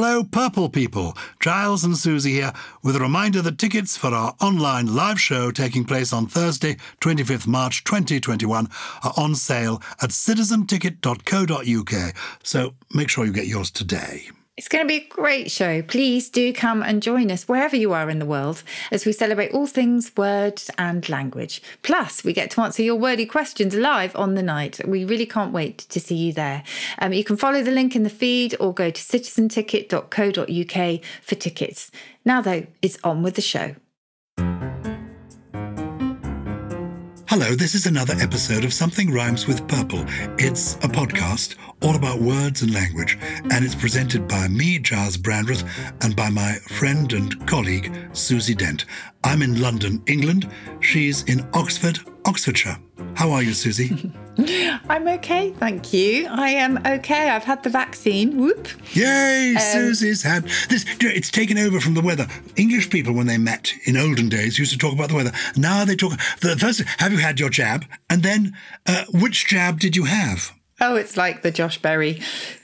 Hello, Purple people. Giles and Susie here with a reminder that tickets for our online live show taking place on Thursday, 25th March 2021 are on sale at citizenticket.co.uk. So make sure you get yours today. It's going to be a great show. Please do come and join us wherever you are in the world as we celebrate all things words and language. Plus, we get to answer your wordy questions live on the night. We really can't wait to see you there. Um, you can follow the link in the feed or go to citizenticket.co.uk for tickets. Now, though, it's on with the show. Hello, this is another episode of Something Rhymes with Purple. It's a podcast all about words and language, and it's presented by me, Giles Brandreth, and by my friend and colleague, Susie Dent. I'm in London, England. She's in Oxford, Oxfordshire. How are you, Susie? I'm okay, thank you. I am okay. I've had the vaccine. Whoop. Yay, um, Susie's had this. It's taken over from the weather. English people, when they met in olden days, used to talk about the weather. Now they talk. The first, have you had your jab? And then, uh, which jab did you have? Oh, it's like the Josh Berry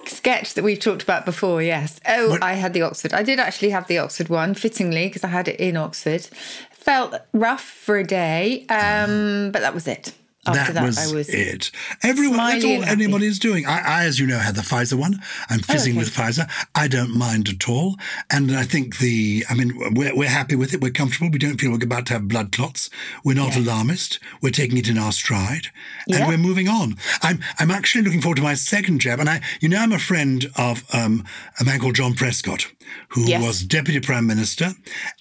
sketch that we've talked about before. Yes. Oh, what? I had the Oxford. I did actually have the Oxford one, fittingly, because I had it in Oxford. Felt rough for a day, um, but that was it. After that, that was, I was it. Everyone, that's all anybody's doing. I, I, as you know, had the Pfizer one. I'm oh, fizzing oh, okay. with Pfizer. I don't mind at all. And I think the, I mean, we're, we're happy with it. We're comfortable. We don't feel we're about to have blood clots. We're not yeah. alarmist. We're taking it in our stride, and we're moving on. I'm, I'm actually looking forward to my second jab. And I, you know, I'm a friend of um, a man called John Prescott, who yes. was deputy prime minister.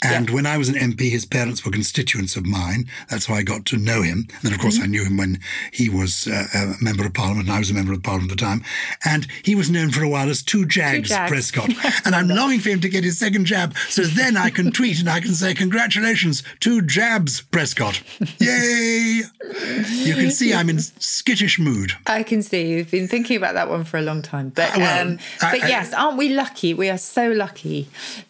And yeah. when I was an MP, his parents were constituents of mine. That's how I got to know him. And then, of course, mm-hmm. I knew him when he was uh, a member of parliament and I was a member of parliament at the time. And he was known for a while as Two Jags, Two Jags. Prescott. and I'm longing for him to get his second jab so then I can tweet and I can say, Congratulations, Two Jabs, Prescott. Yay! You can see I'm in skittish mood. I can see you've been thinking about that one for a long time. But, well, um, but I, yes, aren't we lucky? We are so lucky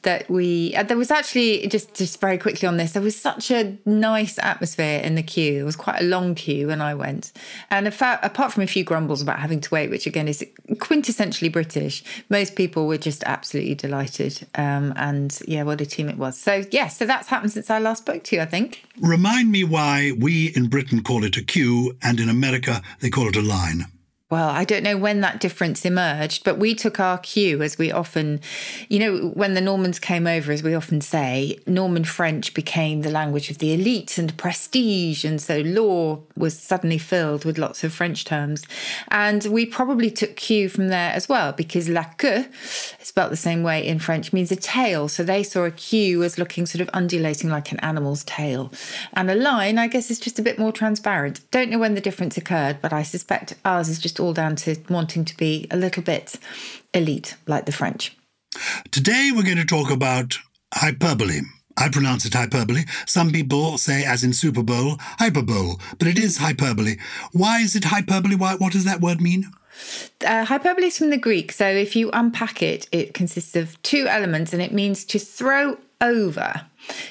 that we. Uh, there was actually just just very quickly on this. There was such a nice atmosphere in the queue. It was quite a long queue, when I went. And apart from a few grumbles about having to wait, which again is quintessentially British, most people were just absolutely delighted. Um, and yeah, what a team it was. So, yeah, so that's happened since I last spoke to you, I think. Remind me why we in Britain call it a queue and in America they call it a line well, I don't know when that difference emerged, but we took our cue as we often, you know, when the Normans came over, as we often say, Norman French became the language of the elite and prestige. And so law was suddenly filled with lots of French terms. And we probably took cue from there as well, because la queue, spelt the same way in French, means a tail. So they saw a queue as looking sort of undulating like an animal's tail. And a line, I guess, is just a bit more transparent. Don't know when the difference occurred, but I suspect ours is just all down to wanting to be a little bit elite, like the French. Today we're going to talk about hyperbole. I pronounce it hyperbole. Some people say, as in Super Bowl, hyperbole, but it is hyperbole. Why is it hyperbole? Why, what does that word mean? Uh, hyperbole is from the Greek. So if you unpack it, it consists of two elements and it means to throw over.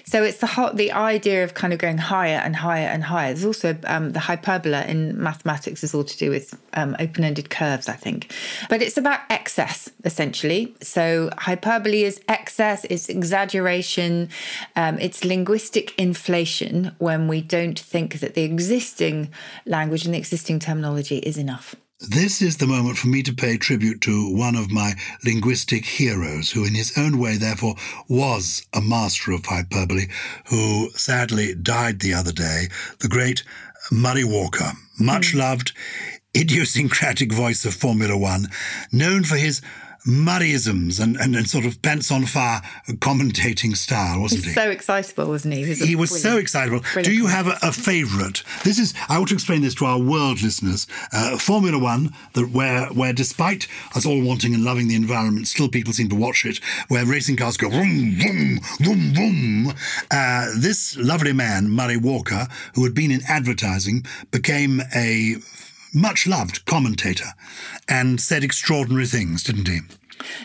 So it's the whole, the idea of kind of going higher and higher and higher. There's also um, the hyperbola in mathematics is all to do with um, open-ended curves, I think. But it's about excess essentially. So hyperbole is excess, it's exaggeration, um, it's linguistic inflation when we don't think that the existing language and the existing terminology is enough. This is the moment for me to pay tribute to one of my linguistic heroes, who, in his own way, therefore, was a master of hyperbole, who sadly died the other day, the great Murray Walker, much mm. loved, idiosyncratic voice of Formula One, known for his Murrayisms and, and, and, sort of pants on fire commentating style, wasn't he? So excitable, wasn't he? He was, he was so excitable. Do you have a, a favourite? This is I want to explain this to our world listeners. Uh, Formula One, that where where despite us all wanting and loving the environment, still people seem to watch it. Where racing cars go vroom vroom vroom vroom. Uh, this lovely man, Murray Walker, who had been in advertising, became a much loved commentator and said extraordinary things, didn't he?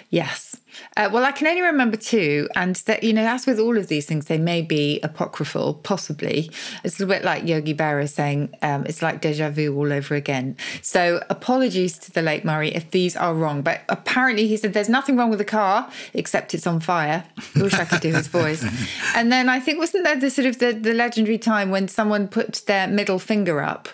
Yes. Uh, well, I can only remember two, and that you know, as with all of these things, they may be apocryphal, possibly. It's a bit like Yogi Berra saying um, it's like deja vu all over again. So, apologies to the late Murray if these are wrong, but apparently he said there's nothing wrong with the car except it's on fire. I wish I could do his voice. And then I think wasn't there the sort of the, the legendary time when someone put their middle finger up,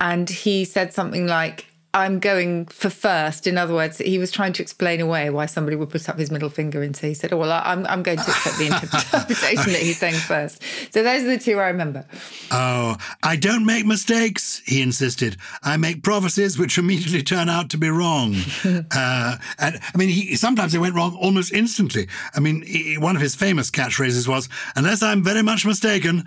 and he said something like I'm going for first. In other words, he was trying to explain away why somebody would put up his middle finger, and so he said, "Oh well, I'm I'm going to accept the interpretation that he's saying first. So those are the two I remember. Oh, I don't make mistakes, he insisted. I make prophecies which immediately turn out to be wrong. uh, and I mean, he, sometimes they went wrong almost instantly. I mean, he, one of his famous catchphrases was, "Unless I'm very much mistaken."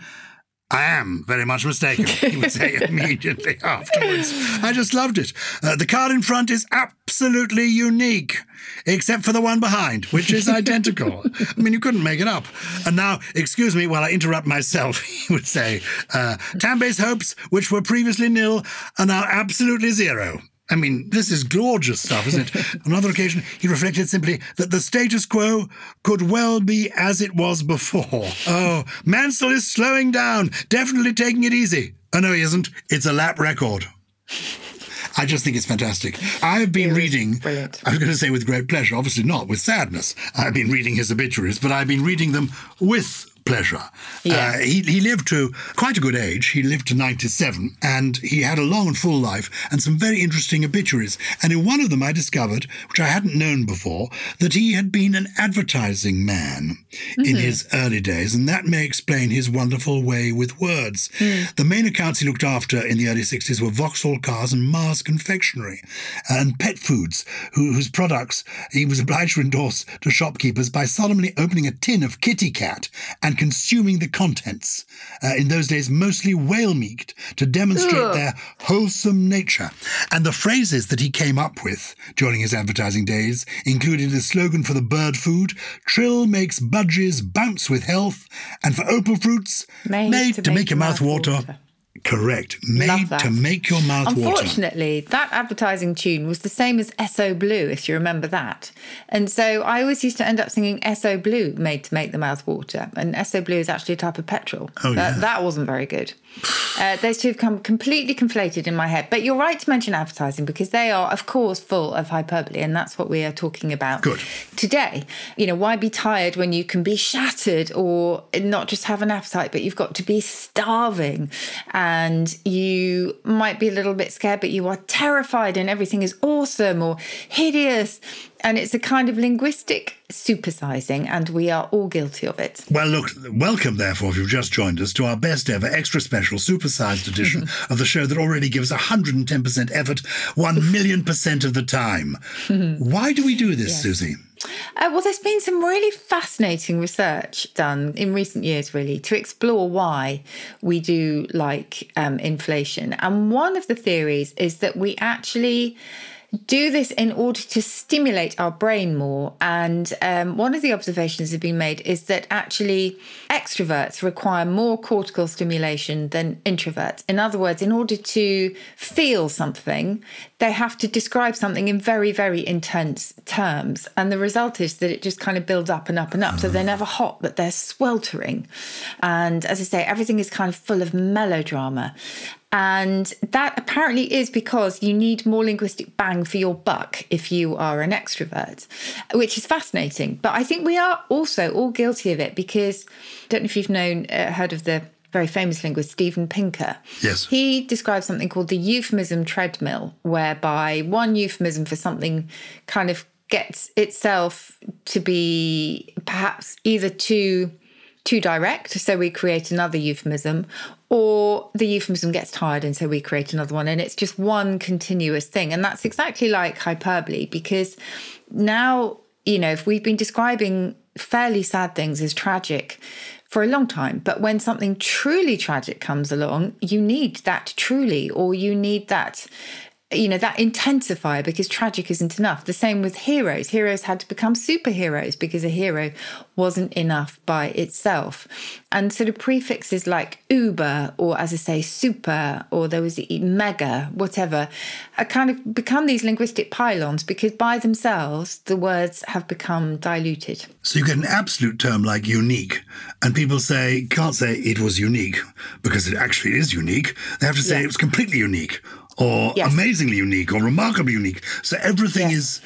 I am very much mistaken, he would say immediately afterwards. I just loved it. Uh, the car in front is absolutely unique, except for the one behind, which is identical. I mean, you couldn't make it up. And now, excuse me while I interrupt myself, he would say, uh, Tambay's hopes, which were previously nil, are now absolutely zero. I mean, this is gorgeous stuff, isn't it? On another occasion, he reflected simply that the status quo could well be as it was before. Oh, Mansell is slowing down, definitely taking it easy. Oh, no, he isn't. It's a lap record. I just think it's fantastic. I've been reading, brilliant. I was going to say with great pleasure, obviously not with sadness. I've been reading his obituaries, but I've been reading them with pleasure. Yeah. Uh, he, he lived to quite a good age. He lived to 97 and he had a long and full life and some very interesting obituaries. And in one of them, I discovered, which I hadn't known before, that he had been an advertising man mm-hmm. in his early days. And that may explain his wonderful way with words. Mm. The main accounts he looked after in the early 60s were Vauxhall Cars and Mars Confectionery and Pet Foods, who, whose products he was obliged to endorse to shopkeepers by solemnly opening a tin of Kitty Cat and and consuming the contents, uh, in those days mostly whale meat, to demonstrate Ugh. their wholesome nature. And the phrases that he came up with during his advertising days included the slogan for the bird food Trill makes budgies bounce with health, and for opal fruits, made, made to, to, make, your mouth water. water. Correct. Made to make your mouth Unfortunately, water. Unfortunately, that advertising tune was the same as Esso Blue, if you remember that. And so I always used to end up singing Esso Blue, made to make the mouth water. And Esso Blue is actually a type of petrol. Oh, that, yeah. that wasn't very good. Uh, those two have come completely conflated in my head. But you're right to mention advertising because they are, of course, full of hyperbole. And that's what we are talking about Good. today. You know, why be tired when you can be shattered or not just have an appetite, but you've got to be starving? And you might be a little bit scared, but you are terrified and everything is awesome or hideous and it's a kind of linguistic supersizing, and we are all guilty of it. Well, look, welcome, therefore, if you've just joined us, to our best ever extra special supersized edition of the show that already gives 110% effort 1 million percent of the time. Why do we do this, yes. Susie? Uh, well, there's been some really fascinating research done in recent years, really, to explore why we do like um, inflation. And one of the theories is that we actually do this in order to stimulate our brain more. And um, one of the observations that have been made is that actually extroverts require more cortical stimulation than introverts. In other words, in order to feel something, they have to describe something in very, very intense terms. And the result is that it just kind of builds up and up and up. So they're never hot, but they're sweltering. And as I say, everything is kind of full of melodrama. And that apparently is because you need more linguistic bang for your buck if you are an extrovert, which is fascinating. But I think we are also all guilty of it because I don't know if you've known, uh, heard of the very famous linguist Steven Pinker. Yes. He describes something called the euphemism treadmill, whereby one euphemism for something kind of gets itself to be perhaps either too too direct, so we create another euphemism, or the euphemism gets tired and so we create another one and it's just one continuous thing. And that's exactly like hyperbole because now you know if we've been describing fairly sad things as tragic for a long time but when something truly tragic comes along you need that truly or you need that you know that intensifier because tragic isn't enough. The same with heroes. Heroes had to become superheroes because a hero wasn't enough by itself. And sort of prefixes like uber or as i say super or there was mega whatever are kind of become these linguistic pylons because by themselves the words have become diluted. So you get an absolute term like unique and people say can't say it was unique because it actually is unique. They have to say yeah. it was completely unique or yes. amazingly unique or remarkably unique. So everything yes. is,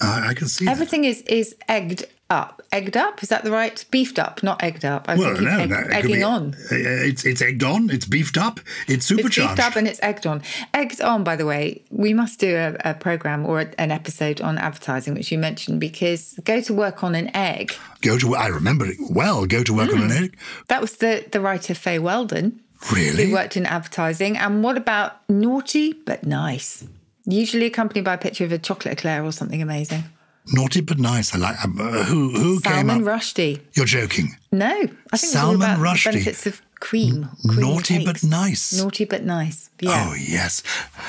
uh, I can see everything that. is is egged up. Egged up is that the right? Beefed up, not egged up. I well, no, egg, egging be, on. Uh, it's it's egged on. It's beefed up. It's supercharged. It's beefed up and it's egged on. Egged on. By the way, we must do a, a program or an episode on advertising, which you mentioned, because go to work on an egg. Go to. I remember it well. Go to work mm. on an mm. egg. That was the the writer Fay Weldon. Really? He worked in advertising. And what about naughty but nice? Usually accompanied by a picture of a chocolate eclair or something amazing. Naughty but nice. I like. Uh, who who Salman came up? Rushdie. You're joking. No, I think it's all about Rushdie. The benefits of cream. cream naughty cakes. but nice. Naughty but nice. Yeah. Oh yes.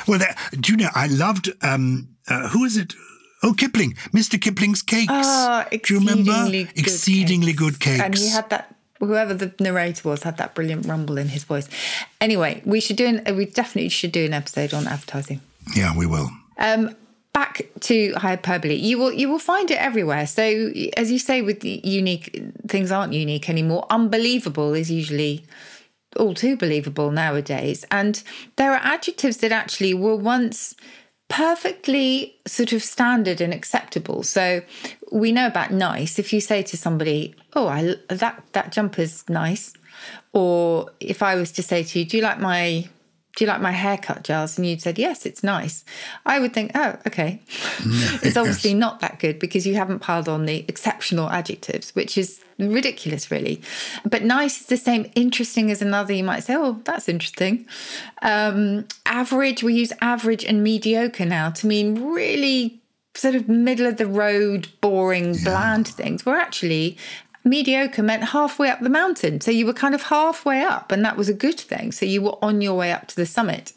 Well, that, do you know? I loved. Um, uh, who is it? Oh, Kipling, Mr. Kipling's cakes. Oh, do you remember? Good exceedingly cakes. good cakes. And he had that whoever the narrator was had that brilliant rumble in his voice. Anyway, we should do an, we definitely should do an episode on advertising. Yeah, we will. Um, back to hyperbole, you will you will find it everywhere. So as you say, with unique things aren't unique anymore. Unbelievable is usually all too believable nowadays, and there are adjectives that actually were once perfectly sort of standard and acceptable. So we know about nice. If you say to somebody, "Oh, I that that jumper's nice," or if I was to say to you, "Do you like my do you like my haircut, Giles? And you'd said, yes, it's nice. I would think, oh, okay. it's obviously not that good because you haven't piled on the exceptional adjectives, which is ridiculous, really. But nice is the same interesting as another. You might say, oh, that's interesting. Um, average, we use average and mediocre now to mean really sort of middle of the road, boring, yeah. bland things. We're actually mediocre meant halfway up the mountain. So you were kind of halfway up, and that was a good thing. So you were on your way up to the summit.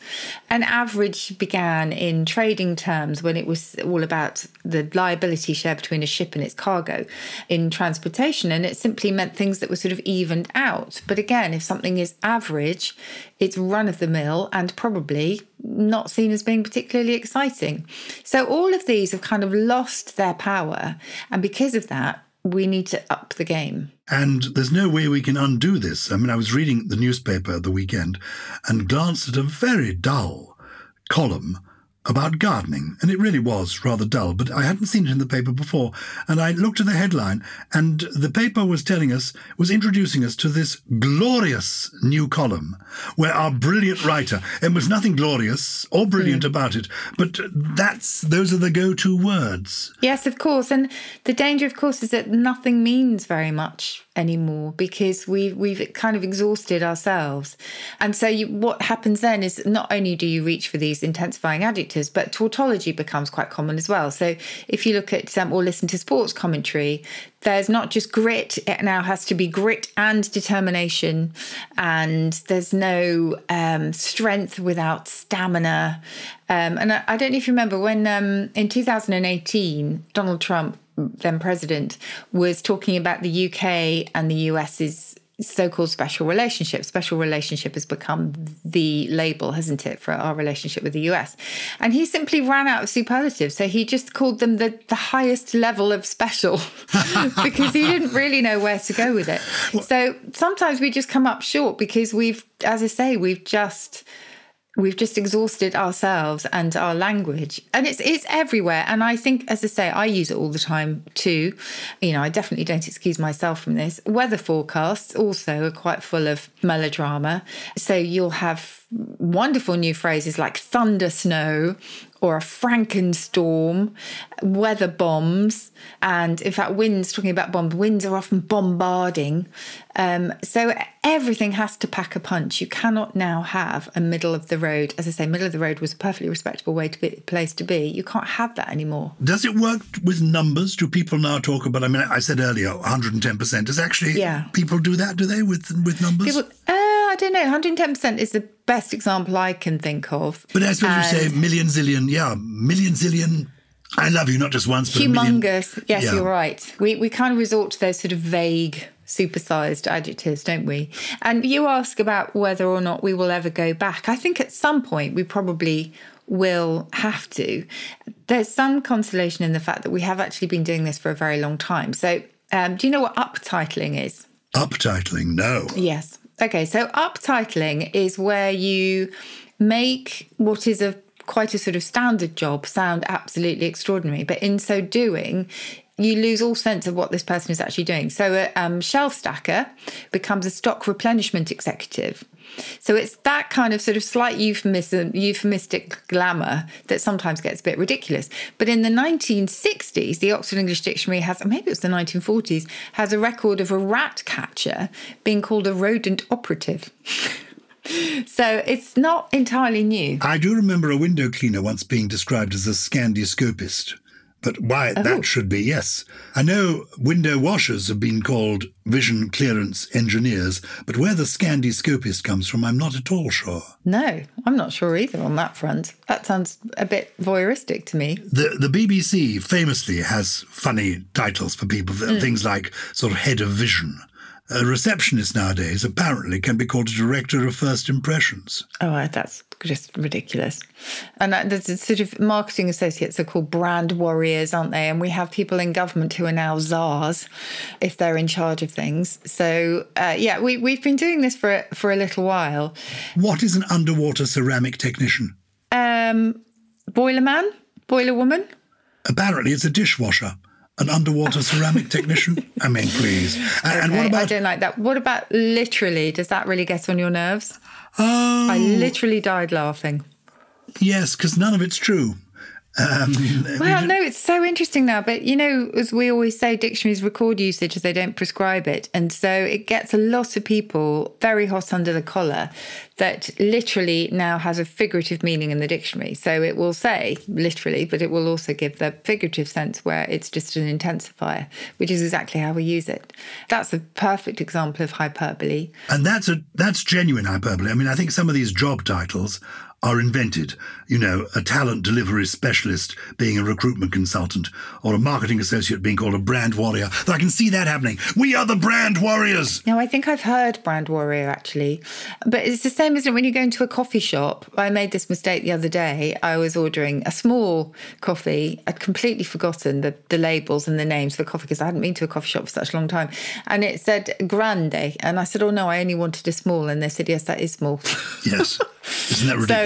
And average began in trading terms when it was all about the liability share between a ship and its cargo in transportation. And it simply meant things that were sort of evened out. But again, if something is average, it's run of the mill and probably not seen as being particularly exciting. So all of these have kind of lost their power. And because of that, we need to up the game. And there's no way we can undo this. I mean, I was reading the newspaper the weekend and glanced at a very dull column about gardening, and it really was rather dull, but I hadn't seen it in the paper before. And I looked at the headline, and the paper was telling us, was introducing us to this glorious new column where our brilliant writer, and was nothing glorious or brilliant mm. about it, but that's those are the go to words. Yes, of course. And the danger, of course, is that nothing means very much anymore because we we've kind of exhausted ourselves. And so you, what happens then is not only do you reach for these intensifying adjectives, but tautology becomes quite common as well. So if you look at um, or listen to sports commentary, there's not just grit; it now has to be grit and determination, and there's no um, strength without stamina. Um, and I, I, don't know if you remember when um, in 2018 Donald Trump then president, was talking about the UK and the US's so-called special relationship. Special relationship has become the label, hasn't it, for our relationship with the US? And he simply ran out of superlatives, so he just called them the, the highest level of special because he didn't really know where to go with it. So sometimes we just come up short because we've, as I say, we've just we've just exhausted ourselves and our language. And it's it's everywhere. And i think as i say i use it all the time too. You know i definitely don't excuse myself from this. Weather forecasts also are quite full of melodrama. So you'll have wonderful new phrases like thunder snow or a frankenstorm, weather bombs, and in fact, winds, talking about bombs, winds are often bombarding. Um, so everything has to pack a punch. You cannot now have a middle of the road. As I say, middle of the road was a perfectly respectable way to be, place to be. You can't have that anymore. Does it work with numbers? Do people now talk about? I mean, I said earlier, 110 percent. Does actually yeah. people do that? Do they with with numbers? People, uh, I don't know. 110% is the best example I can think of. But I suppose and you say million zillion, yeah, million zillion. I love you not just once, but humongous. Yes, yeah. you're right. We we kind of resort to those sort of vague, supersized adjectives, don't we? And you ask about whether or not we will ever go back. I think at some point we probably will have to. There's some consolation in the fact that we have actually been doing this for a very long time. So, um, do you know what uptitling is? Uptitling, no. Yes. Okay, so uptitling is where you make what is a quite a sort of standard job sound absolutely extraordinary, but in so doing, you lose all sense of what this person is actually doing. So, a um, shelf stacker becomes a stock replenishment executive. So it's that kind of sort of slight euphemism, euphemistic glamour that sometimes gets a bit ridiculous. But in the 1960s, the Oxford English Dictionary has, maybe it was the 1940s, has a record of a rat catcher being called a rodent operative. so it's not entirely new. I do remember a window cleaner once being described as a scandiscopist. But why oh. that should be, yes. I know window washers have been called vision clearance engineers, but where the scandiscopist comes from, I'm not at all sure. No, I'm not sure either on that front. That sounds a bit voyeuristic to me. The the BBC famously has funny titles for people, mm. things like sort of head of vision a receptionist nowadays apparently can be called a director of first impressions. Oh, that's just ridiculous. And there's sort of marketing associates are called brand warriors, aren't they? And we have people in government who are now czars if they're in charge of things. So uh, yeah, we we've been doing this for for a little while. What is an underwater ceramic technician? Um, boiler man, boiler woman. Apparently, it's a dishwasher an underwater ceramic technician? I mean, please. And, okay, and what about? I don't like that. What about literally? Does that really get on your nerves? Oh, I literally died laughing. Yes, because none of it's true. Um, well, no, it's so interesting now. But you know, as we always say, dictionaries record usage as they don't prescribe it, and so it gets a lot of people very hot under the collar. That literally now has a figurative meaning in the dictionary. So it will say literally, but it will also give the figurative sense where it's just an intensifier, which is exactly how we use it. That's a perfect example of hyperbole. And that's a that's genuine hyperbole. I mean, I think some of these job titles are invented. You know, a talent delivery specialist being a recruitment consultant, or a marketing associate being called a brand warrior. I can see that happening. We are the brand warriors. Now, I think I've heard brand warrior actually, but it's the same, isn't it? When you go into a coffee shop, I made this mistake the other day. I was ordering a small coffee. I'd completely forgotten the, the labels and the names for coffee because I hadn't been to a coffee shop for such a long time. And it said grande. And I said, oh no, I only wanted a small. And they said, yes, that is small. Yes. Isn't that ridiculous? So,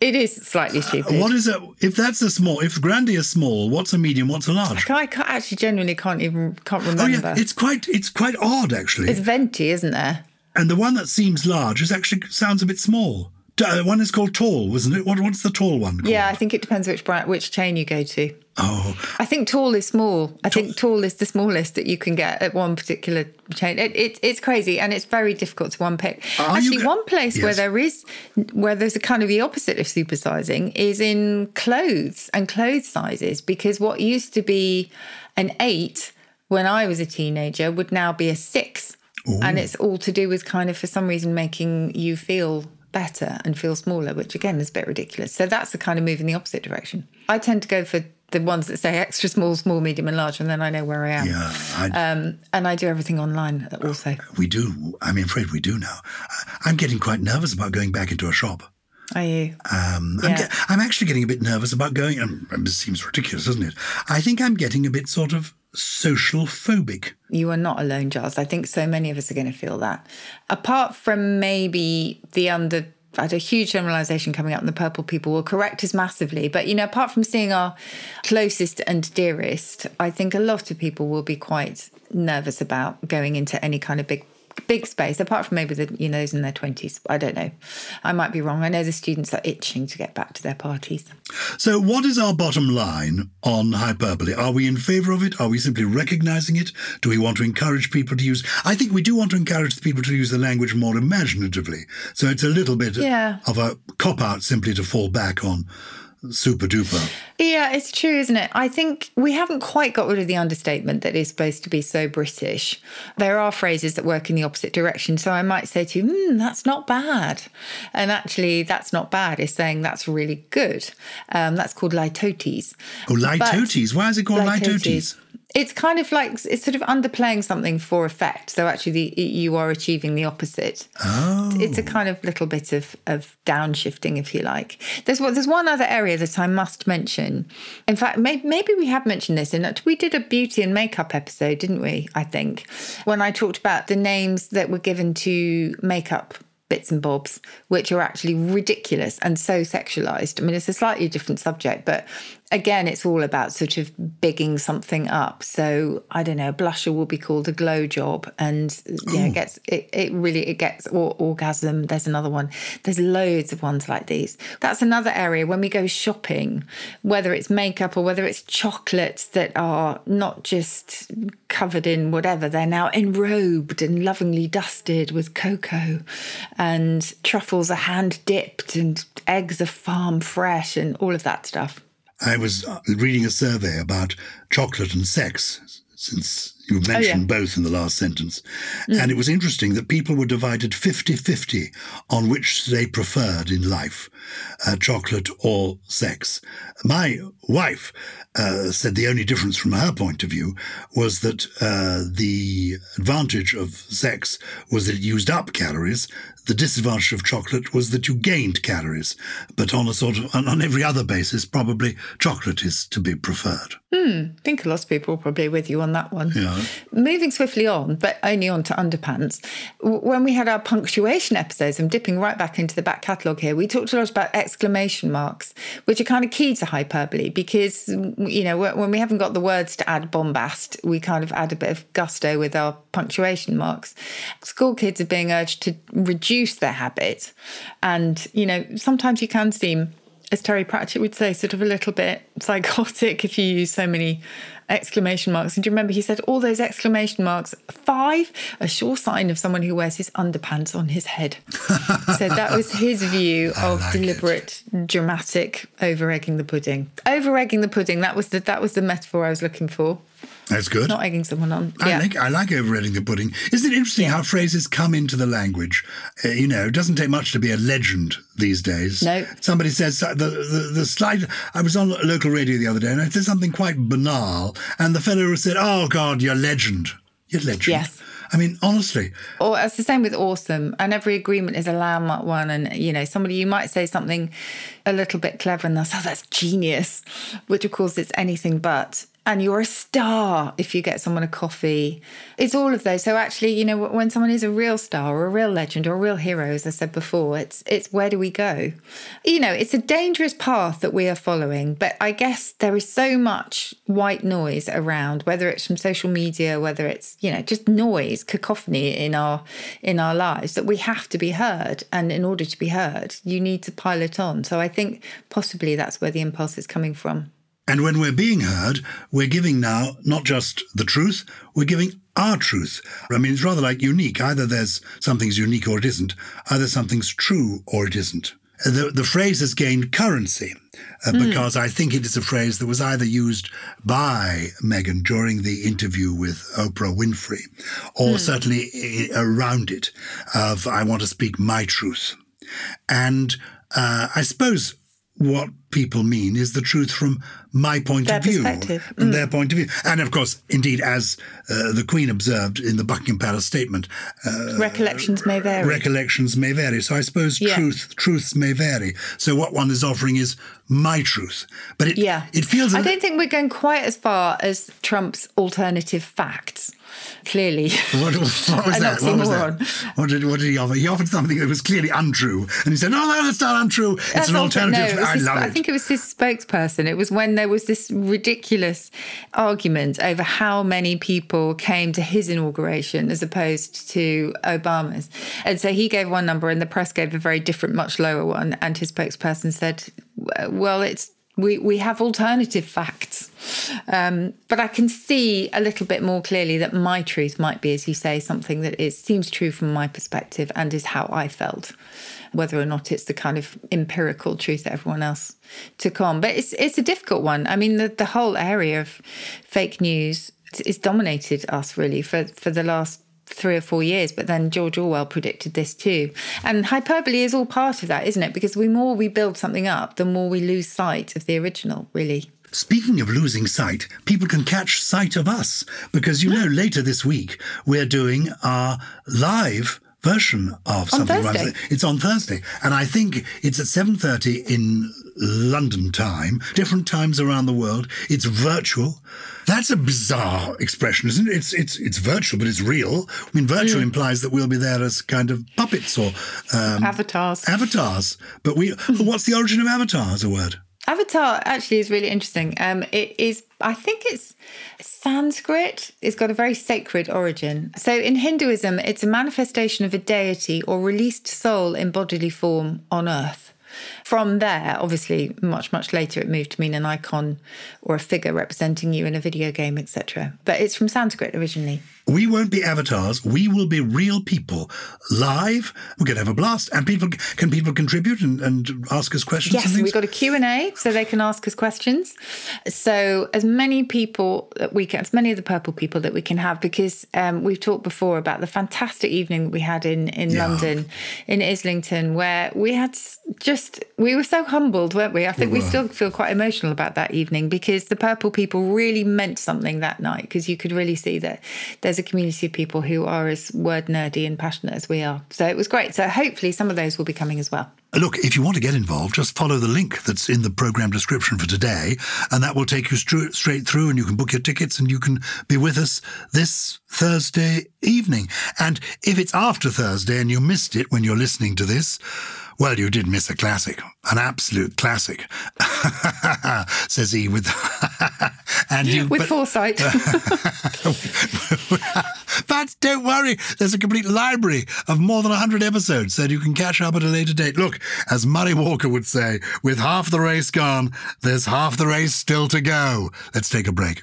it is slightly stupid. What is it? If that's a small, if Grande is small, what's a medium? What's a large? I, can't, I actually genuinely can't even can't remember. Oh yeah, it's quite it's quite odd actually. It's venti, isn't there? And the one that seems large is actually sounds a bit small. Uh, one is called tall, wasn't it? What, what's the tall one? Called? Yeah, I think it depends which brand, which chain you go to. Oh, I think tall is small. I tall. think tall is the smallest that you can get at one particular chain. It, it, it's crazy and it's very difficult to one pick. Are Actually, one place yes. where there is where there's a kind of the opposite of supersizing is in clothes and clothes sizes because what used to be an eight when I was a teenager would now be a six. Ooh. And it's all to do with kind of, for some reason, making you feel better and feel smaller, which again is a bit ridiculous. So that's the kind of move in the opposite direction. I tend to go for the ones that say extra small, small, medium, and large, and then I know where I am. Yeah, um, and I do everything online also. We do. I'm afraid we do now. I'm getting quite nervous about going back into a shop. Are you? Um, yeah. I'm, get, I'm, actually getting a bit nervous about going. Um, it seems ridiculous, doesn't it? I think I'm getting a bit sort of social phobic. You are not alone, Giles. I think so many of us are going to feel that. Apart from maybe the under I had a huge generalization coming up, and the purple people will correct us massively. But, you know, apart from seeing our closest and dearest, I think a lot of people will be quite nervous about going into any kind of big big space, apart from maybe the you know those in their twenties. I don't know. I might be wrong. I know the students are itching to get back to their parties. So, what is our bottom line on hyperbole? Are we in favour of it? Are we simply recognising it? Do we want to encourage people to use? I think we do want to encourage people to use the language more imaginatively. So it's a little bit yeah. of a cop out simply to fall back on super duper. Yeah, it's true, isn't it? I think we haven't quite got rid of the understatement that is supposed to be so British. There are phrases that work in the opposite direction. So I might say to you, mm, that's not bad. And actually, that's not bad is saying that's really good. Um, that's called litotes. Oh, litotes. Why is it called litotes? litotes? It's kind of like it's sort of underplaying something for effect. So actually, the, you are achieving the opposite. Oh. It's a kind of little bit of of downshifting, if you like. There's there's one other area that I must mention. In fact, maybe, maybe we have mentioned this in that we did a beauty and makeup episode, didn't we? I think when I talked about the names that were given to makeup bits and bobs, which are actually ridiculous and so sexualized. I mean, it's a slightly different subject, but again, it's all about sort of bigging something up. So I don't know, blusher will be called a glow job, and yeah, it mm. gets it, it really it gets or, orgasm. There's another one. There's loads of ones like these. That's another area when we go shopping, whether it's makeup or whether it's chocolates that are not just covered in whatever, they're now enrobed and lovingly dusted with cocoa, and truffles are hand dipped, and eggs are farm fresh, and all of that stuff. I was uh, reading a survey about chocolate and sex, since you mentioned oh, yeah. both in the last sentence. Mm. And it was interesting that people were divided 50 50 on which they preferred in life uh, chocolate or sex. My wife uh, said the only difference from her point of view was that uh, the advantage of sex was that it used up calories. The disadvantage of chocolate was that you gained calories. But on a sort of on every other basis, probably chocolate is to be preferred. Hmm. I think a lot of people are probably with you on that one. Yeah. Moving swiftly on, but only on to underpants. When we had our punctuation episodes, I'm dipping right back into the back catalogue here. We talked a lot about exclamation marks, which are kind of key to hyperbole because you know, when we haven't got the words to add bombast, we kind of add a bit of gusto with our punctuation marks. School kids are being urged to reduce their habit. And, you know, sometimes you can seem, as Terry Pratchett would say, sort of a little bit psychotic if you use so many exclamation marks. And do you remember he said all those exclamation marks, five, a sure sign of someone who wears his underpants on his head. so that was his view of like deliberate, it. dramatic over egging the pudding. Over egging the pudding, that was the that was the metaphor I was looking for. That's good. Not egging someone on. I yeah. like I like overeating the pudding. Isn't it interesting yeah. how phrases come into the language? Uh, you know, it doesn't take much to be a legend these days. No. Somebody says the, the the slide. I was on local radio the other day and I said something quite banal, and the fellow said, "Oh God, you're legend. You're legend." Yes. I mean, honestly. Or it's the same with awesome. And every agreement is a landmark one. And, you know, somebody, you might say something a little bit clever and they'll say, oh, that's genius, which of course it's anything but and you're a star if you get someone a coffee. It's all of those. So actually, you know, when someone is a real star or a real legend or a real hero, as I said before, it's it's where do we go? You know, it's a dangerous path that we are following, but I guess there is so much white noise around, whether it's from social media, whether it's, you know, just noise, cacophony in our in our lives, that we have to be heard. And in order to be heard, you need to pile it on. So I think possibly that's where the impulse is coming from. And when we're being heard, we're giving now not just the truth, we're giving our truth. I mean, it's rather like unique. Either there's something's unique or it isn't. Either something's true or it isn't. The, the phrase has gained currency uh, mm. because I think it is a phrase that was either used by Meghan during the interview with Oprah Winfrey or mm. certainly around it of, I want to speak my truth. And uh, I suppose what people mean is the truth from my point their of view, mm. their point of view, and of course, indeed, as uh, the Queen observed in the Buckingham Palace statement, uh, recollections may vary. Recollections may vary. So I suppose yeah. truth truths may vary. So what one is offering is my truth, but it yeah. it feels. I don't think we're going quite as far as Trump's alternative facts clearly. What, what was that? What was that? What did, what did he offer? He offered something that was clearly untrue. And he said, no, no, that's not untrue. It's that's an alternative. No, I his, love I think it was his spokesperson. It was when there was this ridiculous argument over how many people came to his inauguration as opposed to Obama's. And so he gave one number and the press gave a very different, much lower one. And his spokesperson said, well, it's we, we have alternative facts. Um, but I can see a little bit more clearly that my truth might be, as you say, something that is seems true from my perspective and is how I felt, whether or not it's the kind of empirical truth that everyone else took on. But it's it's a difficult one. I mean, the, the whole area of fake news is dominated us really for for the last three or four years, but then George Orwell predicted this too. And hyperbole is all part of that, isn't it? Because the more we build something up, the more we lose sight of the original, really. Speaking of losing sight, people can catch sight of us because you know later this week we're doing our live version of something Thursday. It's on Thursday, and I think it's at seven thirty in London time. Different times around the world. It's virtual. That's a bizarre expression, isn't it? It's it's it's virtual, but it's real. I mean, virtual mm. implies that we'll be there as kind of puppets or um, avatars. Avatars, but we. what's the origin of avatar as a word? Avatar actually is really interesting. Um, it is, I think it's Sanskrit. It's got a very sacred origin. So in Hinduism, it's a manifestation of a deity or released soul in bodily form on earth. From there, obviously, much, much later, it moved to mean an icon or a figure representing you in a video game, etc. But it's from Sanskrit originally. We won't be avatars. We will be real people live. We're going to have a blast. And people can people contribute and, and ask us questions? Yes, we've got a Q&A so they can ask us questions. So as many people that we can, as many of the purple people that we can have, because um, we've talked before about the fantastic evening that we had in, in yeah. London, in Islington, where we had just, we were so humbled, weren't we? I think we, we still feel quite emotional about that evening because the purple people really meant something that night because you could really see that there's a community of people who are as word nerdy and passionate as we are. So it was great. So hopefully some of those will be coming as well. Look, if you want to get involved, just follow the link that's in the program description for today, and that will take you straight through, and you can book your tickets and you can be with us this Thursday evening. And if it's after Thursday and you missed it when you're listening to this, well, you did miss a classic, an absolute classic, says he with and you with but, foresight. but don't worry, there's a complete library of more than hundred episodes that you can catch up at a later date. Look, as Murray Walker would say, with half the race gone, there's half the race still to go. Let's take a break.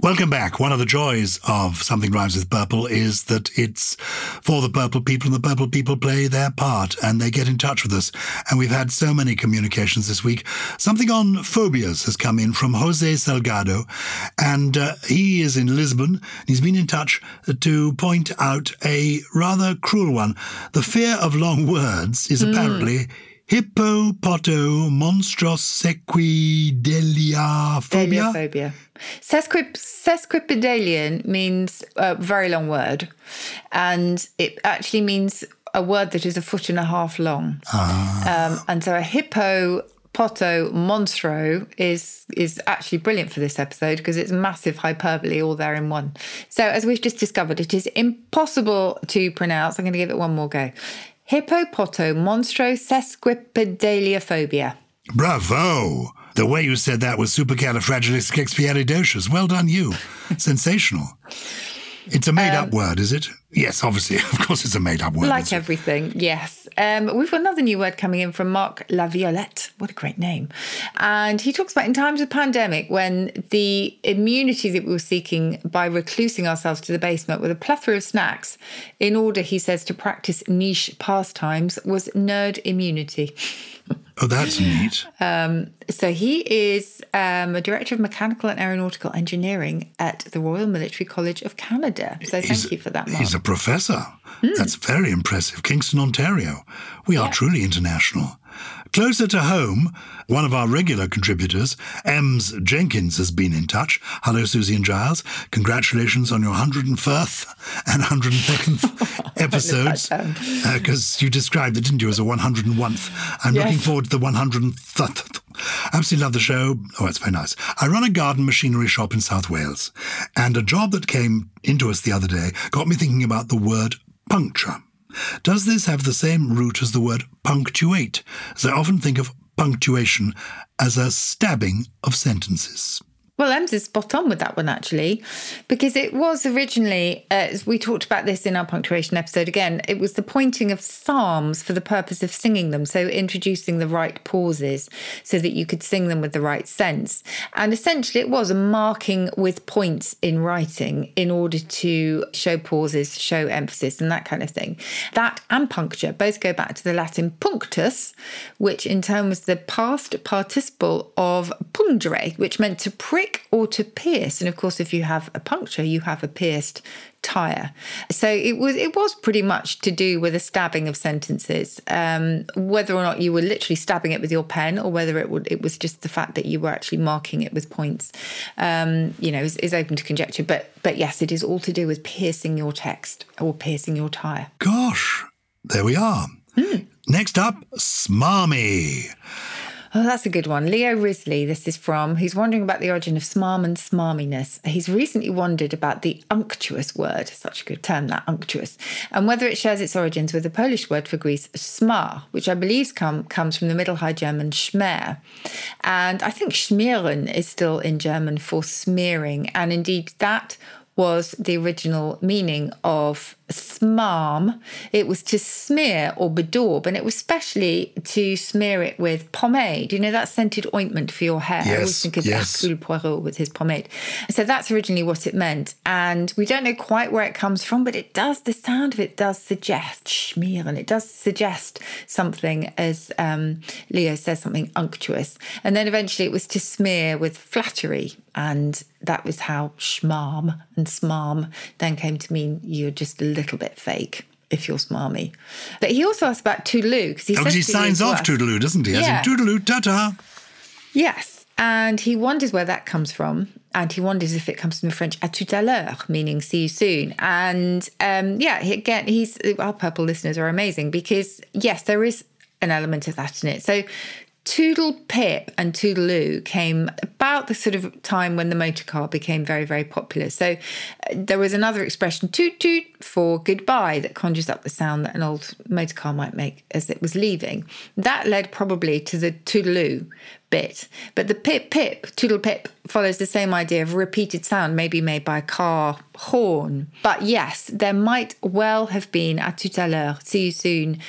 Welcome back. One of the joys of Something Rhymes with Purple is that it's for the purple people and the purple people play their part and they get in touch with us. And we've had so many communications this week. Something on phobias has come in from Jose Salgado and uh, he is in Lisbon. He's been in touch to point out a rather cruel one. The fear of long words is mm. apparently Hippopoto monstrossequidelia phobia. phobia. Sesquip- sesquipedalian means a very long word, and it actually means a word that is a foot and a half long. Ah. Um, and so a hippo poto monstro is is actually brilliant for this episode because it's massive hyperbole all there in one. So as we've just discovered, it is impossible to pronounce. I'm going to give it one more go. Hippopoto monstro sesquipedaliophobia. Bravo! The way you said that was supercalifragilisticexpialidocious. Well done, you. Sensational. It's a made um, up word, is it? Yes, obviously. Of course, it's a made up word. Like everything, yes. Um, we've got another new word coming in from Mark Laviolette. What a great name. And he talks about in times of pandemic when the immunity that we were seeking by reclusing ourselves to the basement with a plethora of snacks in order, he says, to practice niche pastimes was nerd immunity. Oh, that's neat. Um, so he is um, a director of mechanical and aeronautical engineering at the Royal Military College of Canada. So he's, thank you for that. Mark. He's a professor. Mm. That's very impressive. Kingston, Ontario. We are truly international. Closer to home, one of our regular contributors, Ems Jenkins, has been in touch. Hello, Susie and Giles. Congratulations on your 101st and 102nd episodes. Because uh, you described it, didn't you, as a 101th. I'm yes. looking forward to the 100th. Absolutely love the show. Oh, it's very nice. I run a garden machinery shop in South Wales, and a job that came into us the other day got me thinking about the word puncture. Does this have the same root as the word punctuate, as I often think of punctuation as a stabbing of sentences? Well, Ems is spot on with that one, actually, because it was originally, uh, as we talked about this in our punctuation episode again, it was the pointing of psalms for the purpose of singing them. So, introducing the right pauses so that you could sing them with the right sense. And essentially, it was a marking with points in writing in order to show pauses, show emphasis, and that kind of thing. That and puncture both go back to the Latin punctus, which in turn was the past participle of pungere, which meant to prick or to pierce. And of course, if you have a puncture, you have a pierced tire. So it was it was pretty much to do with a stabbing of sentences. Um, whether or not you were literally stabbing it with your pen, or whether it would it was just the fact that you were actually marking it with points, um, you know, is, is open to conjecture. But but yes, it is all to do with piercing your text or piercing your tire. Gosh, there we are. Mm. Next up, smarmy. Oh, that's a good one. Leo Risley, this is from, who's wondering about the origin of smarm and smarminess. He's recently wondered about the unctuous word, such a good term, that unctuous, and whether it shares its origins with the Polish word for grease, smar, which I believe come, comes from the Middle High German schmer. And I think schmieren is still in German for smearing. And indeed, that was the original meaning of smarm. It was to smear or bedaub, and it was specially to smear it with pomade. You know that scented ointment for your hair. Yes, I always think of yes. Hercule Poirot with his pomade. So that's originally what it meant, and we don't know quite where it comes from, but it does. The sound of it does suggest schmier, and it does suggest something, as um, Leo says, something unctuous. And then eventually it was to smear with flattery and that was how schmarm and smarm then came to mean you're just a little bit fake if you're smarmy. But he also asked about toodaloo because he, oh, he signs off toodaloo, doesn't he? Yeah. As in toodaloo, ta-ta. Yes. And he wonders where that comes from. And he wonders if it comes from the French à tout à l'heure, meaning see you soon. And um, yeah, he, again, he's our purple listeners are amazing because, yes, there is an element of that in it. So Toodle Pip and Toodaloo came about the sort of time when the motor car became very, very popular. So uh, there was another expression, toot toot, for goodbye, that conjures up the sound that an old motor car might make as it was leaving. That led probably to the Toodaloo bit. But the pip pip, toodle pip, follows the same idea of repeated sound, maybe made by a car horn. But yes, there might well have been à tout à l'heure, see you soon,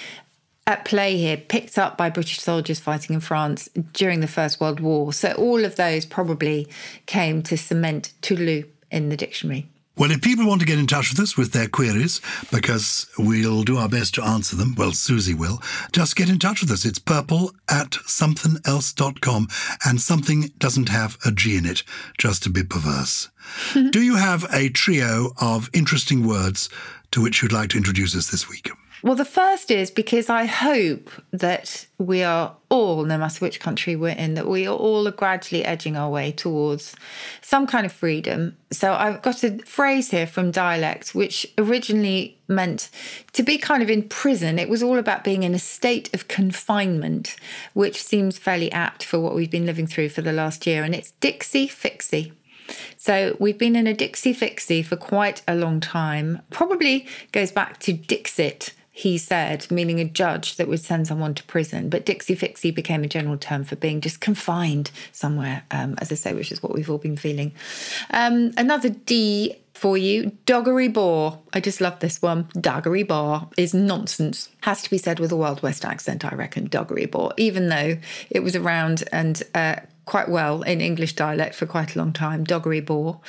at play here, picked up by British soldiers fighting in France during the First World War. So all of those probably came to cement Toodaloo in the dictionary. Well, if people want to get in touch with us with their queries, because we'll do our best to answer them, well, Susie will, just get in touch with us. It's purple at somethingelse.com, and something doesn't have a G in it, just a bit perverse. do you have a trio of interesting words to which you'd like to introduce us this week? Well, the first is because I hope that we are all, no matter which country we're in, that we are all gradually edging our way towards some kind of freedom. So I've got a phrase here from dialect, which originally meant to be kind of in prison. It was all about being in a state of confinement, which seems fairly apt for what we've been living through for the last year. And it's Dixie Fixie. So we've been in a Dixie Fixie for quite a long time. Probably goes back to Dixit he said, meaning a judge that would send someone to prison. But Dixie Fixie became a general term for being just confined somewhere, um, as I say, which is what we've all been feeling. Um, another D for you, doggery bore. I just love this one. Doggery bore is nonsense. Has to be said with a Wild West accent, I reckon, doggery bore, even though it was around and uh, quite well in English dialect for quite a long time, doggery bore.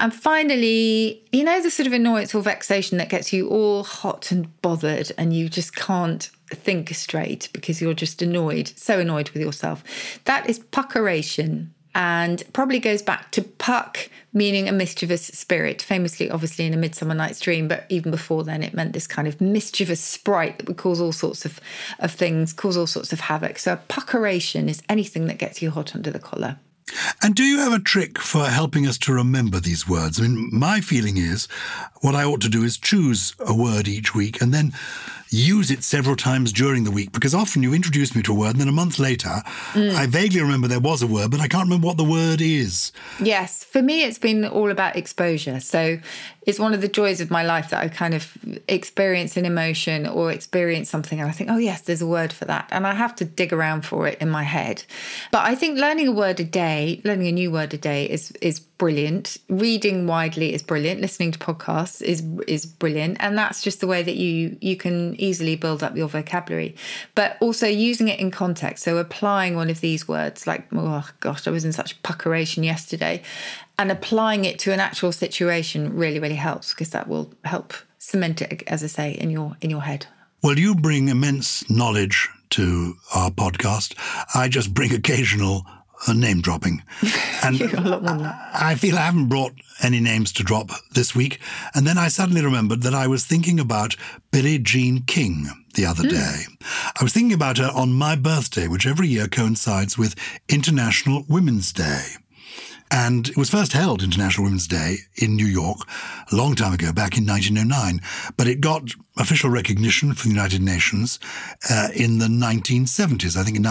And finally, you know, the sort of annoyance or vexation that gets you all hot and bothered and you just can't think straight because you're just annoyed, so annoyed with yourself. That is puckeration. And probably goes back to Puck, meaning a mischievous spirit, famously, obviously, in A Midsummer Night's Dream. But even before then, it meant this kind of mischievous sprite that would cause all sorts of, of things, cause all sorts of havoc. So a puckeration is anything that gets you hot under the collar. And do you have a trick for helping us to remember these words? I mean, my feeling is what I ought to do is choose a word each week and then use it several times during the week because often you introduce me to a word and then a month later mm. I vaguely remember there was a word, but I can't remember what the word is. Yes, for me it's been all about exposure. So it's one of the joys of my life that I kind of experience an emotion or experience something and I think, oh yes, there's a word for that. And I have to dig around for it in my head. But I think learning a word a day, learning a new word a day is is brilliant. Reading widely is brilliant. Listening to podcasts is is brilliant, and that's just the way that you you can easily build up your vocabulary. But also using it in context, so applying one of these words, like oh gosh, I was in such puckeration yesterday, and applying it to an actual situation really really helps because that will help cement it, as I say, in your in your head. Well, you bring immense knowledge to our podcast. I just bring occasional name dropping. And I feel I haven't brought any names to drop this week. And then I suddenly remembered that I was thinking about Billie Jean King the other mm. day. I was thinking about her on my birthday, which every year coincides with International Women's Day. And it was first held International Women's Day in New York a long time ago, back in 1909. But it got official recognition from the United Nations uh, in the 1970s, I think in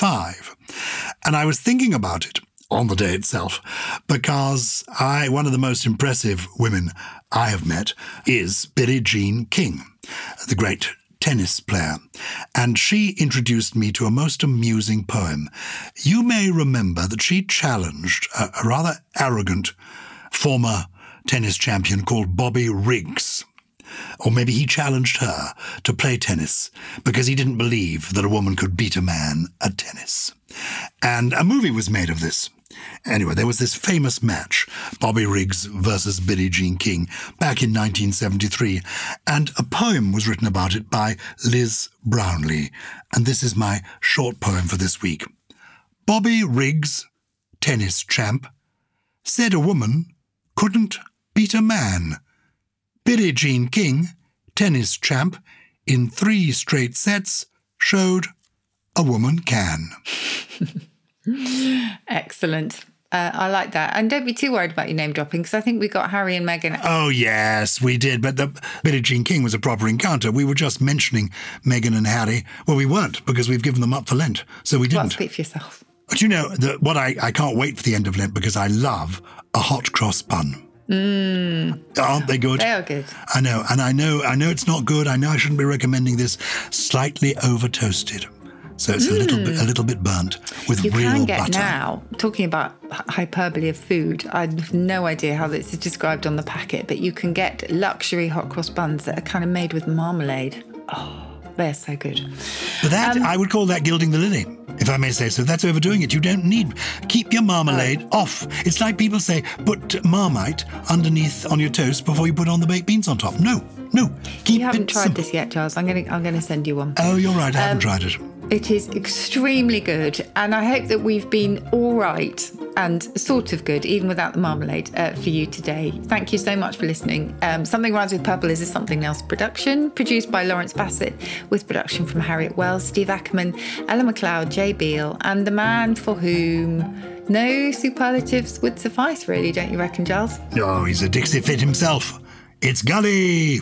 1975. And I was thinking about it on the day itself because I, one of the most impressive women I have met is Billie Jean King, the great tennis player, and she introduced me to a most amusing poem. You may remember that she challenged a rather arrogant former tennis champion called Bobby Riggs. Or maybe he challenged her to play tennis because he didn't believe that a woman could beat a man at tennis. And a movie was made of this. Anyway, there was this famous match, Bobby Riggs versus Billie Jean King, back in 1973, and a poem was written about it by Liz Brownlee. And this is my short poem for this week. Bobby Riggs, tennis champ, said a woman couldn't beat a man. Billie Jean King, tennis champ, in three straight sets, showed a woman can. Excellent. Uh, I like that. And don't be too worried about your name dropping because I think we got Harry and Meghan. Oh, yes, we did. But the Billie Jean King was a proper encounter. We were just mentioning Meghan and Harry. Well, we weren't because we've given them up for Lent. So we didn't. Well, speak for yourself. But you know, the, what I, I can't wait for the end of Lent because I love a hot cross bun. Mm. Aren't they good? They are good. I know, and I know, I know it's not good. I know I shouldn't be recommending this. Slightly over toasted. So it's mm. a little bit a little bit burnt with you real can get butter. now talking about hyperbole of food. I have no idea how this is described on the packet, but you can get luxury hot cross buns that are kind of made with marmalade. Oh, they're so good. But that um, I would call that gilding the lily if I may say so. That's overdoing it. You don't need. Keep your marmalade off. It's like people say, put marmite underneath on your toast before you put on the baked beans on top. No, no. Keep you haven't tried simple. this yet, Gyles. I'm gonna I'm gonna send you one. Oh, you're right. I um, haven't tried it. It is extremely good, and I hope that we've been all right and sort of good, even without the marmalade, uh, for you today. Thank you so much for listening. Um, Something Rhymes with Purple is a Something Else production, produced by Lawrence Bassett, with production from Harriet Wells, Steve Ackerman, Ella McLeod, Jay Beale, and the man for whom no superlatives would suffice, really, don't you reckon, Gyles? Oh, he's a Dixie fit himself. It's Gully.